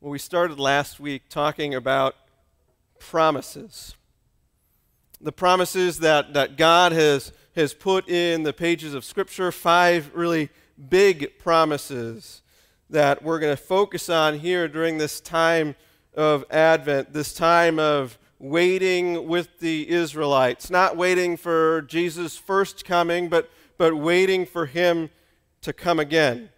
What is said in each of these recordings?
Well, we started last week talking about promises. The promises that, that God has, has put in the pages of Scripture, five really big promises that we're going to focus on here during this time of Advent, this time of waiting with the Israelites. Not waiting for Jesus' first coming, but, but waiting for him to come again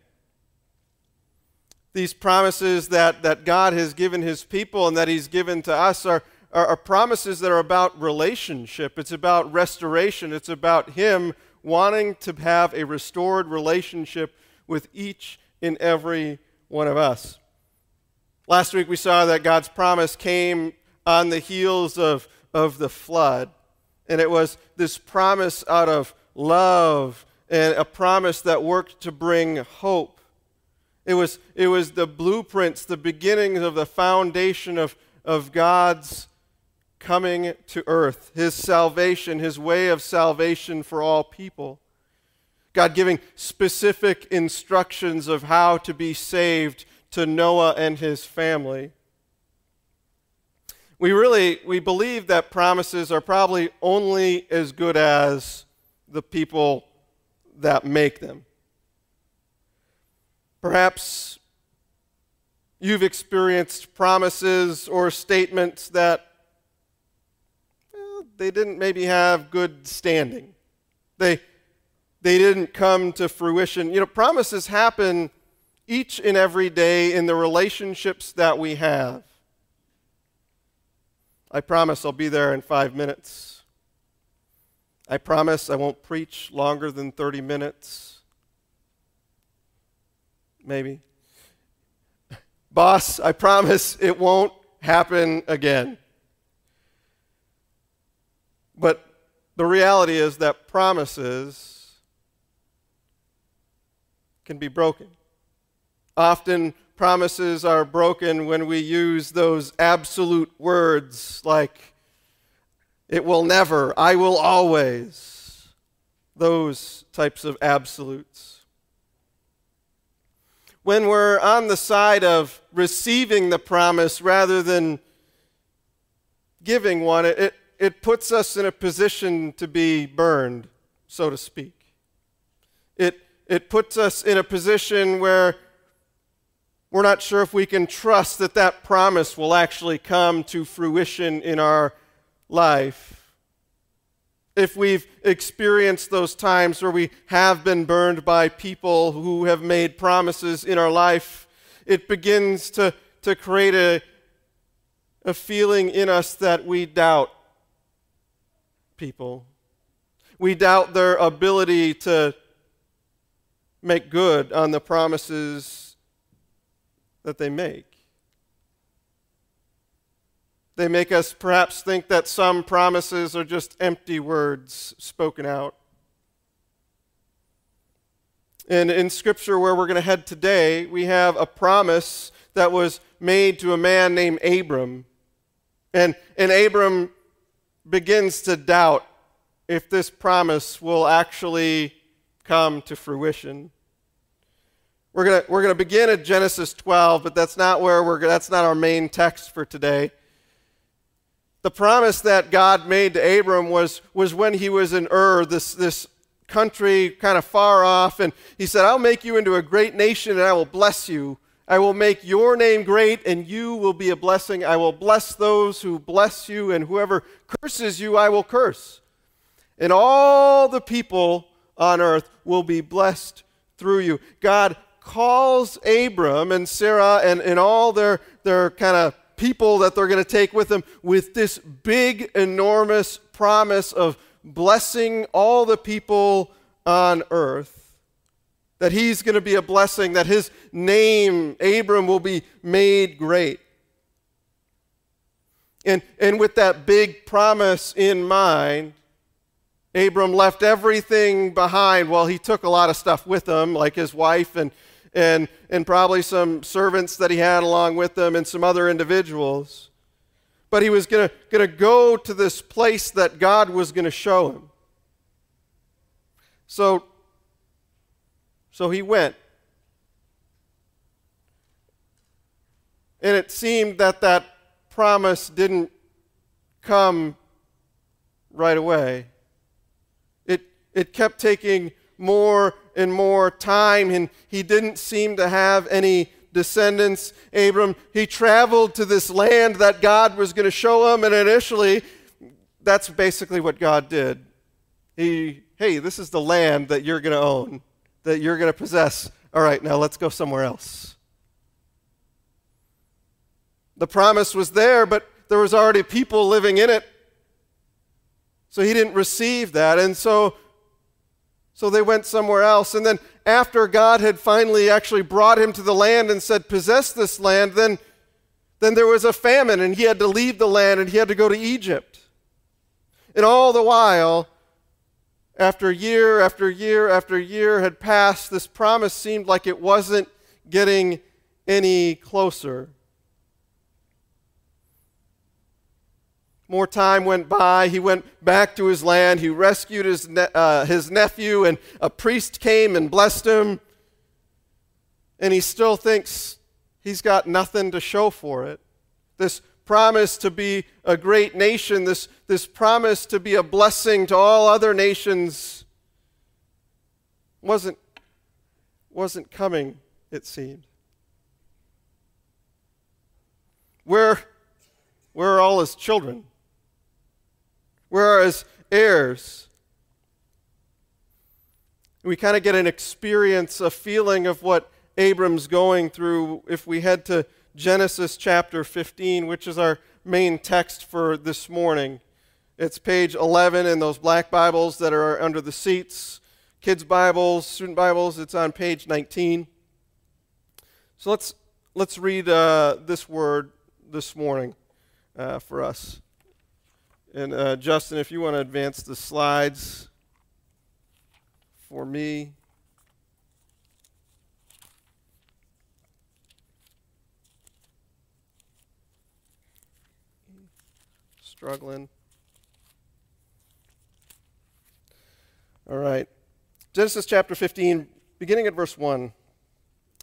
these promises that, that God has given his people and that he's given to us are, are, are, promises that are about relationship. It's about restoration. It's about him wanting to have a restored relationship with each and every one of us. Last week we saw that God's promise came on the heels of, of the flood. And it was this promise out of love and a promise that worked to bring hope it was, it was the blueprints, the beginnings of the foundation of, of God's coming to earth, his salvation, his way of salvation for all people. God giving specific instructions of how to be saved to Noah and his family. We really we believe that promises are probably only as good as the people that make them. Perhaps you've experienced promises or statements that well, they didn't maybe have good standing. They, they didn't come to fruition. You know, promises happen each and every day in the relationships that we have. I promise I'll be there in five minutes. I promise I won't preach longer than 30 minutes maybe. Boss, I promise it won't happen again. But the reality is that promises can be broken. Often, promises are broken when we use those absolute words like, it will never, I will always, those types of absolutes when we're on the side of receiving the promise rather than giving one, it, it puts us in a position to be burned, so to speak. It, it puts us in a position where we're not sure if we can trust that that promise will actually come to fruition in our life if we've experienced those times where we have been burned by people who have made promises in our life, it begins to, to create a, a feeling in us that we doubt people. We doubt their ability to make good on the promises that they make. They make us perhaps think that some promises are just empty words spoken out. And in Scripture, where we're going to head today, we have a promise that was made to a man named Abram. And, and Abram begins to doubt if this promise will actually come to fruition. We're going we're gonna begin at Genesis 12, but that's not, where we're, that's not our main text for today. The promise that God made to Abram was, was when he was in Ur, this, this country kind of far off, and he said, I'll make you into a great nation and I will bless you. I will make your name great and you will be a blessing. I will bless those who bless you, and whoever curses you, I will curse. And all the people on earth will be blessed through you. God calls Abram and Sarah and, and all their, their kind of people that they're going to take with them with this big, enormous promise of blessing all the people on earth. That he's going to be a blessing, that his name, Abram, will be made great. And, and with that big promise in mind, Abram left everything behind. Well, he took a lot of stuff with him, like his wife and and, and probably some servants that he had along with him and some other individuals. But he was going to go to this place that God was going to show him. So, so he went. And it seemed that that promise didn't come right away. It, it kept taking more and more time, and he didn't seem to have any descendants. Abram, he traveled to this land that God was going to show him, and initially, that's basically what God did. He, hey, this is the land that you're going to own, that you're going to possess. All right, now let's go somewhere else. The promise was there, but there was already people living in it. So he didn't receive that. And so so they went somewhere else. And then after God had finally actually brought him to the land and said, "Possess this land," then then there was a famine and he had to leave the land and he had to go to Egypt. And all the while, after year after year after year had passed, this promise seemed like it wasn't getting any closer. More time went by. He went back to his land. He rescued his, ne- uh, his nephew, and a priest came and blessed him. And he still thinks he's got nothing to show for it. This promise to be a great nation, this, this promise to be a blessing to all other nations, wasn't, wasn't coming, it seemed. Where are all his children? Where are his heirs? We kind of get an experience, a feeling of what Abram's going through if we head to Genesis chapter 15, which is our main text for this morning. It's page 11 in those black Bibles that are under the seats. Kids' Bibles, student Bibles, it's on page 19. So let's, let's read uh, this word this morning uh, for us. And uh, Justin, if you want to advance the slides for me. struggling. All right. Genesis chapter 15, beginning at verse 1.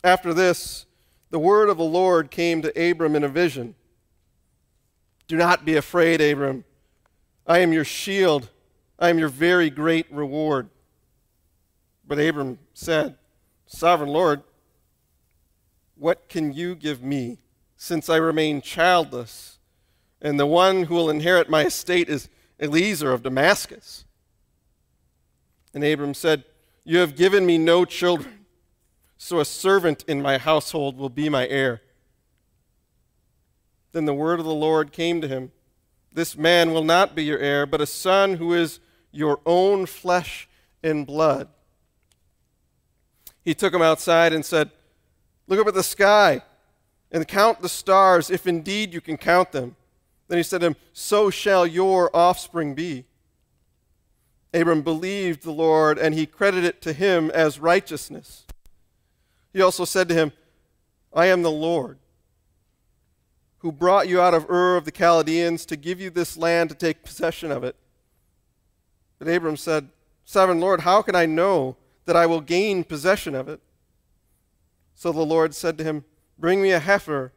After this, the word of the Lord came to Abram in a vision. Do not be afraid, Abram. I am your shield. I am your very great reward. But Abram said, Sovereign Lord, what can you give me, since I remain childless? and the one who will inherit my estate is Eliezer of Damascus. And Abram said, You have given me no children, so a servant in my household will be my heir. Then the word of the Lord came to him This man will not be your heir, but a son who is your own flesh and blood. He took him outside and said, Look up at the sky and count the stars, if indeed you can count them. Then he said to him, So shall your offspring be. Abram believed the Lord, and he credited it to him as righteousness. He also said to him, I am the Lord, who brought you out of Ur of the Chaldeans to give you this land to take possession of it. But Abram said, Sovereign Lord, how can I know that I will gain possession of it? So the Lord said to him, Bring me a heifer,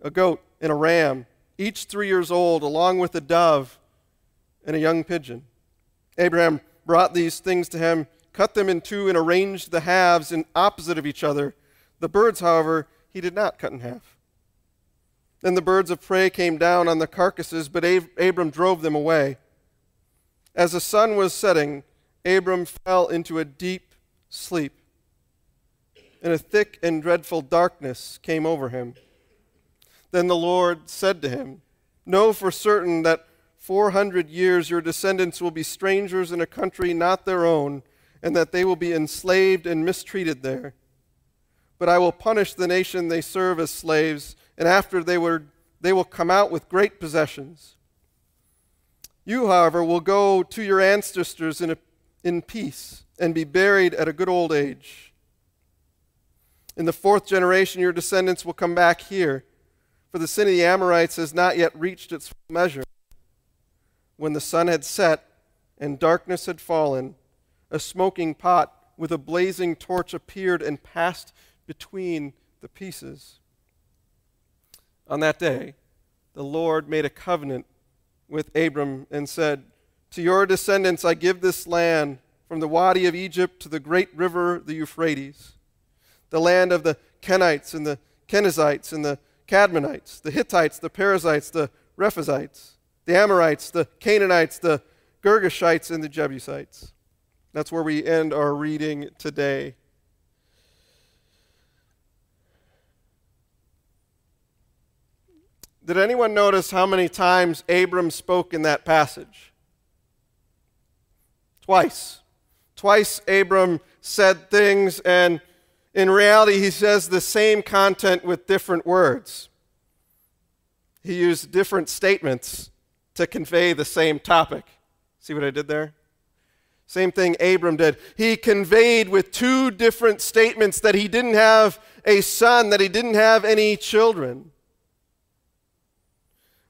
a goat, and a ram each three years old, along with a dove and a young pigeon. Abraham brought these things to him, cut them in two, and arranged the halves in opposite of each other. The birds, however, he did not cut in half. Then the birds of prey came down on the carcasses, but Abram drove them away. As the sun was setting, Abram fell into a deep sleep, and a thick and dreadful darkness came over him. Then the Lord said to him, Know for certain that 400 years your descendants will be strangers in a country not their own, and that they will be enslaved and mistreated there. But I will punish the nation they serve as slaves, and after they, were, they will come out with great possessions. You, however, will go to your ancestors in, a, in peace and be buried at a good old age. In the fourth generation, your descendants will come back here for the sin of the Amorites has not yet reached its measure. When the sun had set and darkness had fallen, a smoking pot with a blazing torch appeared and passed between the pieces. On that day, the Lord made a covenant with Abram and said, To your descendants I give this land from the Wadi of Egypt to the great river, the Euphrates, the land of the Kenites and the Kenizzites and the Kadmonites, the Hittites, the Perizzites, the Rephaites, the Amorites, the Canaanites, the Girgashites, and the Jebusites. That's where we end our reading today. Did anyone notice how many times Abram spoke in that passage? Twice. Twice Abram said things, and in reality, he says the same content with different words. He used different statements to convey the same topic. See what I did there? Same thing Abram did. He conveyed with two different statements that he didn't have a son, that he didn't have any children.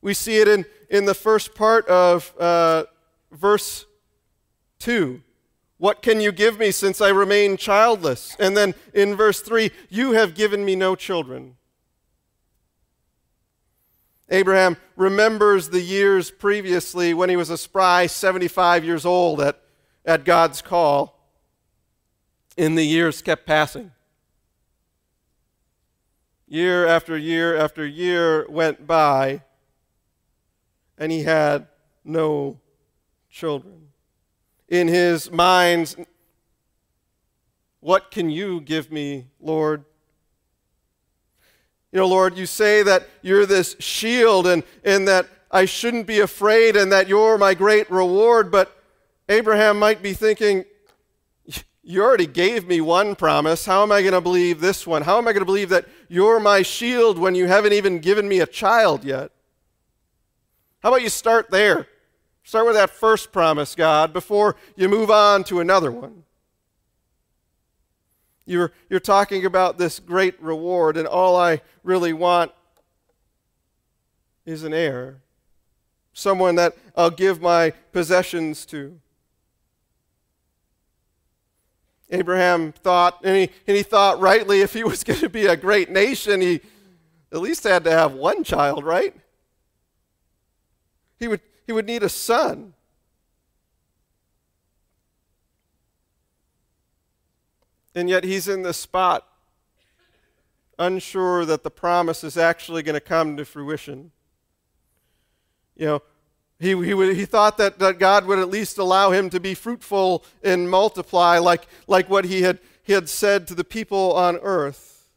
We see it in, in the first part of uh, verse 2. What can you give me since I remain childless? And then in verse 3, you have given me no children. Abraham remembers the years previously when he was a spry 75 years old at, at God's call, and the years kept passing. Year after year after year went by, and he had no children. In his mind, what can you give me, Lord? You know, Lord, you say that you're this shield and, and that I shouldn't be afraid and that you're my great reward, but Abraham might be thinking, you already gave me one promise. How am I going to believe this one? How am I going to believe that you're my shield when you haven't even given me a child yet? How about you start there? Start with that first promise, God, before you move on to another one. You're, you're talking about this great reward, and all I really want is an heir, someone that I'll give my possessions to. Abraham thought, and he, and he thought rightly, if he was going to be a great nation, he at least had to have one child, right? He would, he would need a son. And yet he's in this spot, unsure that the promise is actually going to come to fruition. You know, he, he, would, he thought that, that God would at least allow him to be fruitful and multiply like, like what he had, he had said to the people on earth.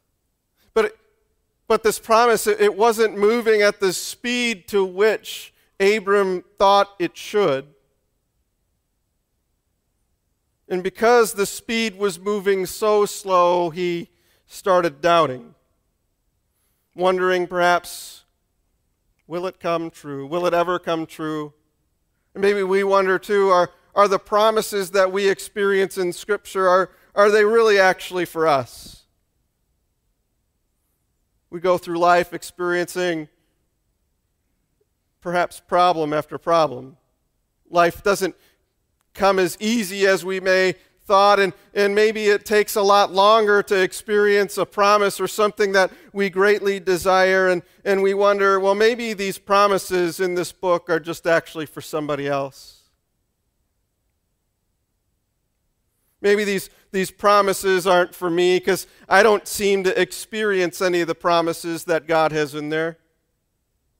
But, but this promise, it, it wasn't moving at the speed to which Abram thought it should. And because the speed was moving so slow, he started doubting, wondering perhaps, will it come true? Will it ever come true? And maybe we wonder too, are, are the promises that we experience in Scripture, are, are they really actually for us? We go through life experiencing perhaps problem after problem. Life doesn't come as easy as we may thought and, and maybe it takes a lot longer to experience a promise or something that we greatly desire and, and we wonder well maybe these promises in this book are just actually for somebody else maybe these, these promises aren't for me because i don't seem to experience any of the promises that god has in there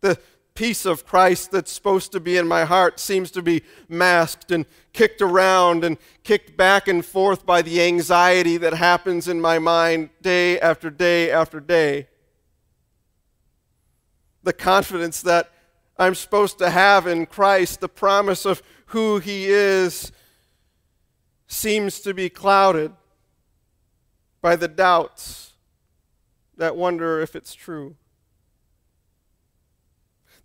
the, peace of Christ that's supposed to be in my heart seems to be masked and kicked around and kicked back and forth by the anxiety that happens in my mind day after day after day. The confidence that I'm supposed to have in Christ, the promise of who He is, seems to be clouded by the doubts that wonder if it's true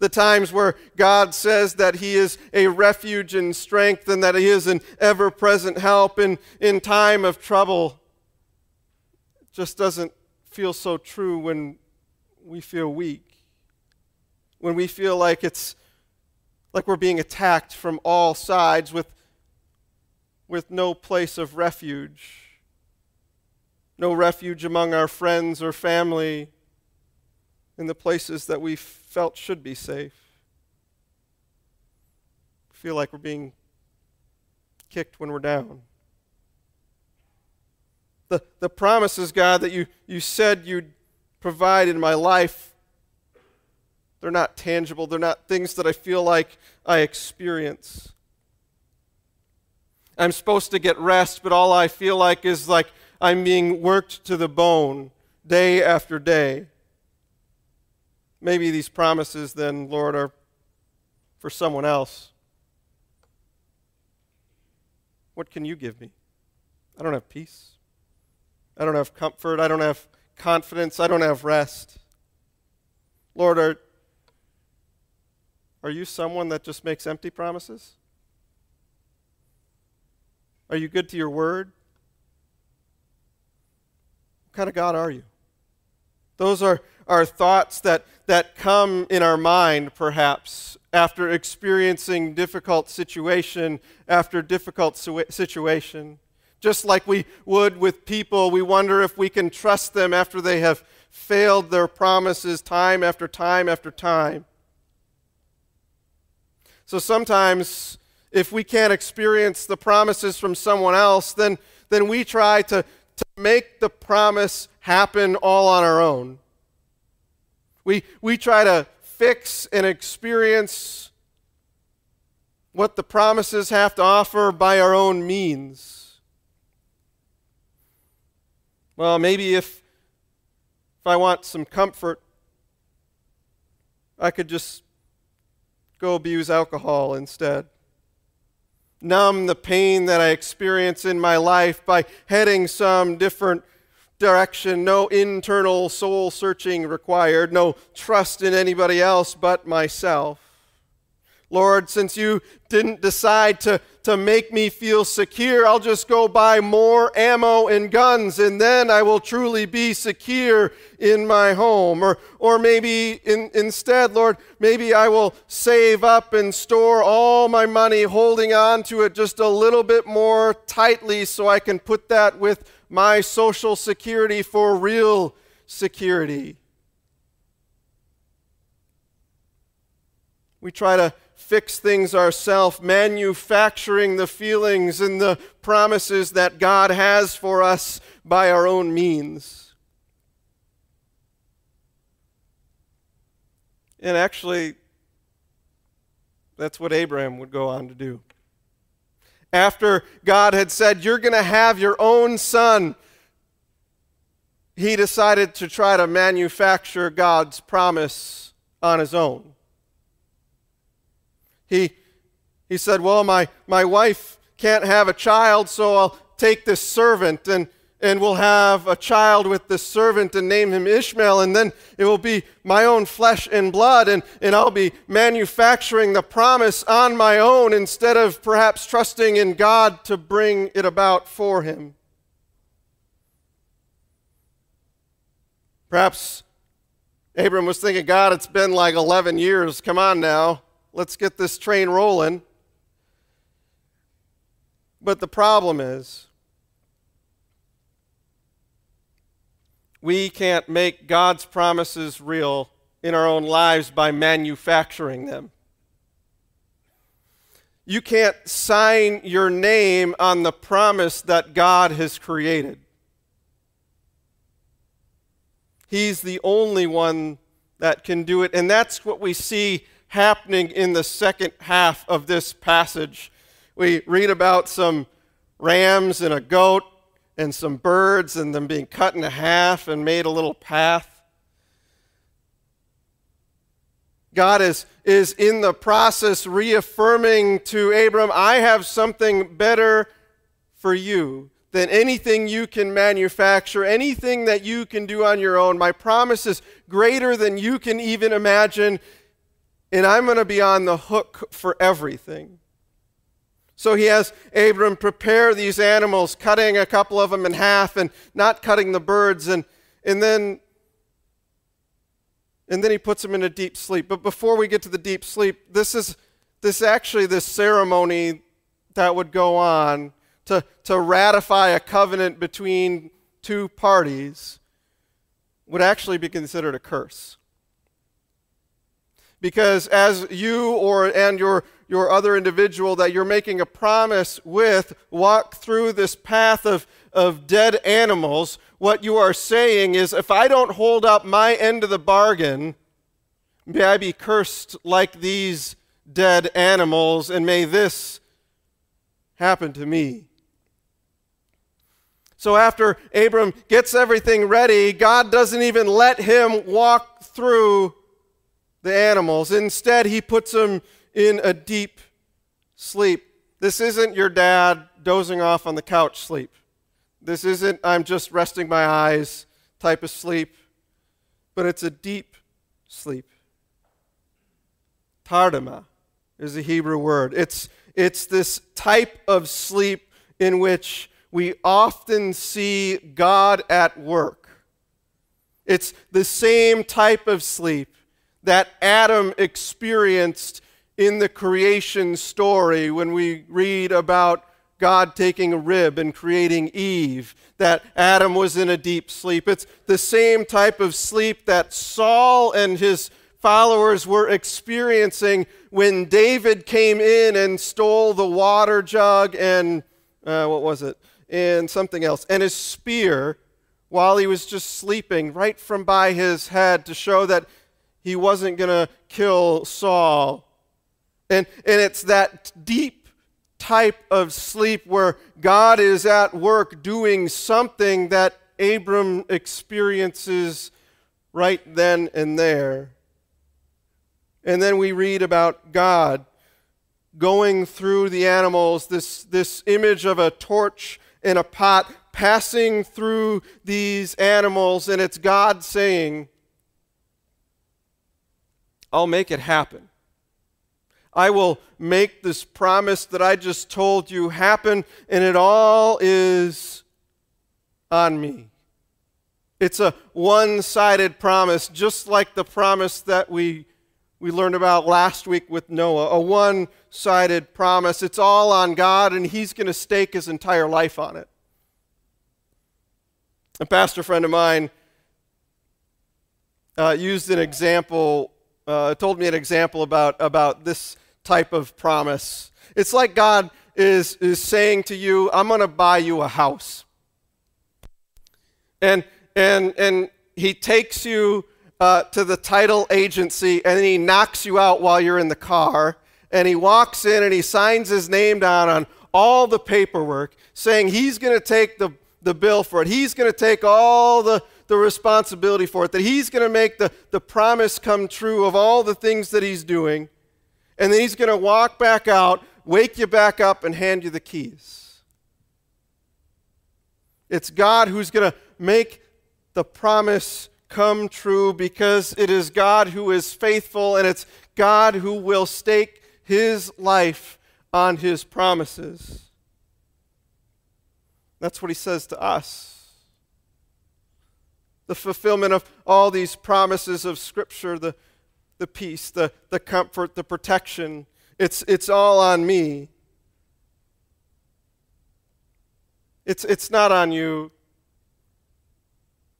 the times where God says that He is a refuge and strength and that He is an ever present help in, in time of trouble. Just doesn't feel so true when we feel weak, when we feel like it's like we're being attacked from all sides with, with no place of refuge, no refuge among our friends or family in the places that we felt should be safe. Feel like we're being kicked when we're down. The, the promises, God, that you, you said you'd provide in my life, they're not tangible. They're not things that I feel like I experience. I'm supposed to get rest, but all I feel like is like I'm being worked to the bone day after day. Maybe these promises, then, Lord, are for someone else. What can you give me? I don't have peace. I don't have comfort. I don't have confidence. I don't have rest. Lord, are, are you someone that just makes empty promises? Are you good to your word? What kind of God are you? Those are, are thoughts that, that come in our mind, perhaps, after experiencing difficult situation after difficult situation. Just like we would with people, we wonder if we can trust them after they have failed their promises time after time after time. So sometimes if we can't experience the promises from someone else, then, then we try to, to make the promise happen all on our own. We, we try to fix and experience what the promises have to offer by our own means. Well, maybe if, if I want some comfort, I could just go abuse alcohol instead numb the pain that I experience in my life by heading some different direction, no internal soul searching required, no trust in anybody else but myself. Lord, since you didn't decide to, to make me feel secure, I'll just go buy more ammo and guns, and then I will truly be secure in my home. Or, or maybe in, instead, Lord, maybe I will save up and store all my money, holding on to it just a little bit more tightly so I can put that with my social security for real security. We try to fix things ourselves, manufacturing the feelings and the promises that God has for us by our own means. And actually, that's what Abraham would go on to do. After God had said, You're going to have your own son, he decided to try to manufacture God's promise on his own. He, he said, Well, my, my wife can't have a child, so I'll take this servant and, and we'll have a child with this servant and name him Ishmael, and then it will be my own flesh and blood, and, and I'll be manufacturing the promise on my own instead of perhaps trusting in God to bring it about for him. Perhaps Abram was thinking, God, it's been like 11 years. Come on now. Let's get this train rolling. But the problem is, we can't make God's promises real in our own lives by manufacturing them. You can't sign your name on the promise that God has created. He's the only one that can do it. And that's what we see happening in the second half of this passage. We read about some rams and a goat and some birds and them being cut in half and made a little path. God is, is in the process reaffirming to Abram, I have something better for you than anything you can manufacture, anything that you can do on your own. My promise is greater than you can even imagine and I'm going to be on the hook for everything. So he has Abram prepare these animals, cutting a couple of them in half and not cutting the birds, and, and then and then he puts them in a deep sleep. But before we get to the deep sleep, this is this actually this ceremony that would go on to, to ratify a covenant between two parties would actually be considered a curse. Because as you or and your your other individual that you're making a promise with walk through this path of, of dead animals, what you are saying is if I don't hold up my end of the bargain, may I be cursed like these dead animals, and may this happen to me. So after Abram gets everything ready, God doesn't even let him walk through the animals. Instead, he puts him in a deep sleep. This isn't your dad dozing off on the couch sleep. This isn't I'm just resting my eyes type of sleep, but it's a deep sleep. Tardama is a Hebrew word. It's, it's this type of sleep in which we often see God at work. It's the same type of sleep that Adam experienced in the creation story when we read about God taking a rib and creating Eve, that Adam was in a deep sleep. It's the same type of sleep that Saul and his followers were experiencing when David came in and stole the water jug and, uh, what was it? And something else, and his spear while he was just sleeping right from by his head to show that he wasn't going to kill Saul. And, and it's that deep type of sleep where God is at work doing something that Abram experiences right then and there. And then we read about God going through the animals, this, this image of a torch in a pot passing through these animals, and it's God saying, I'll make it happen. I will make this promise that I just told you happen, and it all is on me. It's a one sided promise, just like the promise that we, we learned about last week with Noah. A one sided promise. It's all on God, and He's going to stake His entire life on it. A pastor friend of mine uh, used an example, uh, told me an example about, about this type of promise. It's like God is, is saying to you, I'm going to buy you a house. And, and, and he takes you uh, to the title agency and he knocks you out while you're in the car. And he walks in and he signs his name down on all the paperwork saying he's going to take the, the bill for it. He's going to take all the, the responsibility for it, that he's going to make the, the promise come true of all the things that he's doing and then he's going to walk back out, wake you back up, and hand you the keys. It's God who's going to make the promise come true because it is God who is faithful and it's God who will stake his life on his promises. That's what he says to us. The fulfillment of all these promises of Scripture, the the peace, the, the comfort, the protection. It's, it's all on me. It's, it's not on you.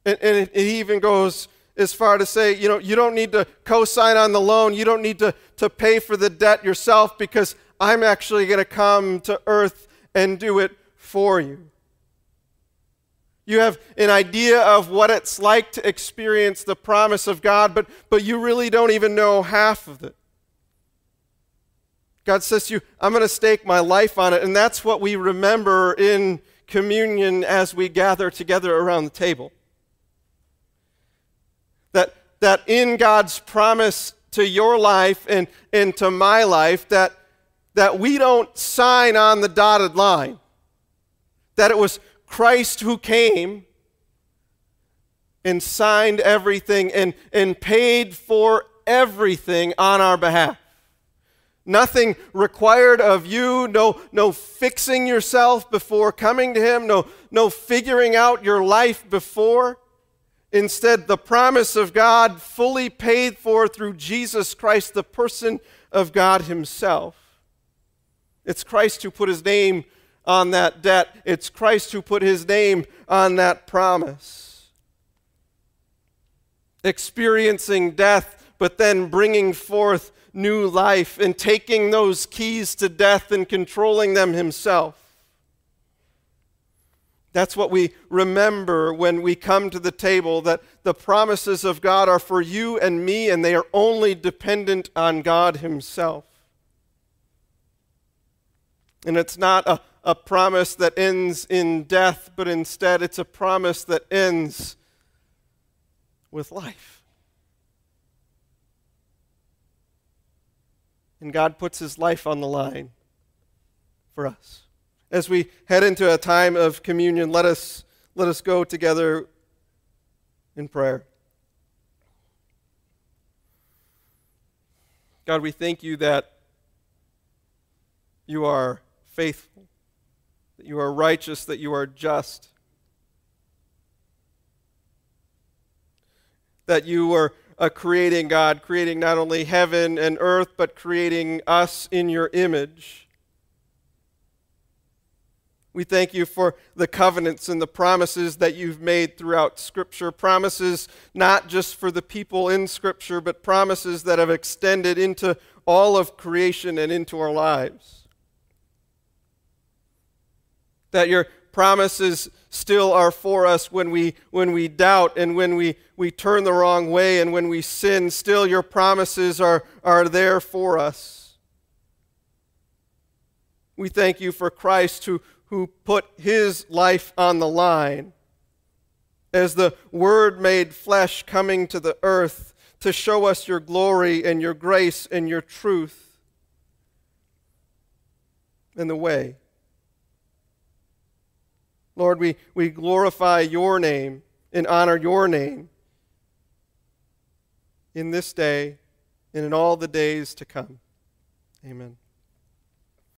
And, and it, it even goes as far to say, you know, you don't need to co sign on the loan. You don't need to, to pay for the debt yourself because I'm actually going to come to earth and do it for you. You have an idea of what it's like to experience the promise of God, but, but you really don't even know half of it. God says to you, I'm going to stake my life on it. And that's what we remember in communion as we gather together around the table. That, that in God's promise to your life and, and to my life, that, that we don't sign on the dotted line. That it was Christ who came and signed everything and, and paid for everything on our behalf. Nothing required of you, no, no fixing yourself before coming to Him, no, no figuring out your life before. Instead, the promise of God fully paid for through Jesus Christ, the person of God Himself. It's Christ who put His name on that debt. It's Christ who put his name on that promise. Experiencing death but then bringing forth new life and taking those keys to death and controlling them himself. That's what we remember when we come to the table that the promises of God are for you and me, and they are only dependent on God Himself. And it's not a, a promise that ends in death, but instead it's a promise that ends with life. And God puts His life on the line for us as we head into a time of communion, let us, let us go together in prayer. God, we thank you that you are faithful, that you are righteous, that you are just, that you are a creating God, creating not only heaven and earth, but creating us in your image. We thank you for the covenants and the promises that you've made throughout Scripture. Promises not just for the people in Scripture, but promises that have extended into all of creation and into our lives. That your promises still are for us when we, when we doubt and when we, we turn the wrong way and when we sin. Still, your promises are, are there for us. We thank you for Christ who who put his life on the line as the Word made flesh coming to the earth to show us your glory and your grace and your truth and the way. Lord, we, we glorify your name and honor your name in this day and in all the days to come. Amen.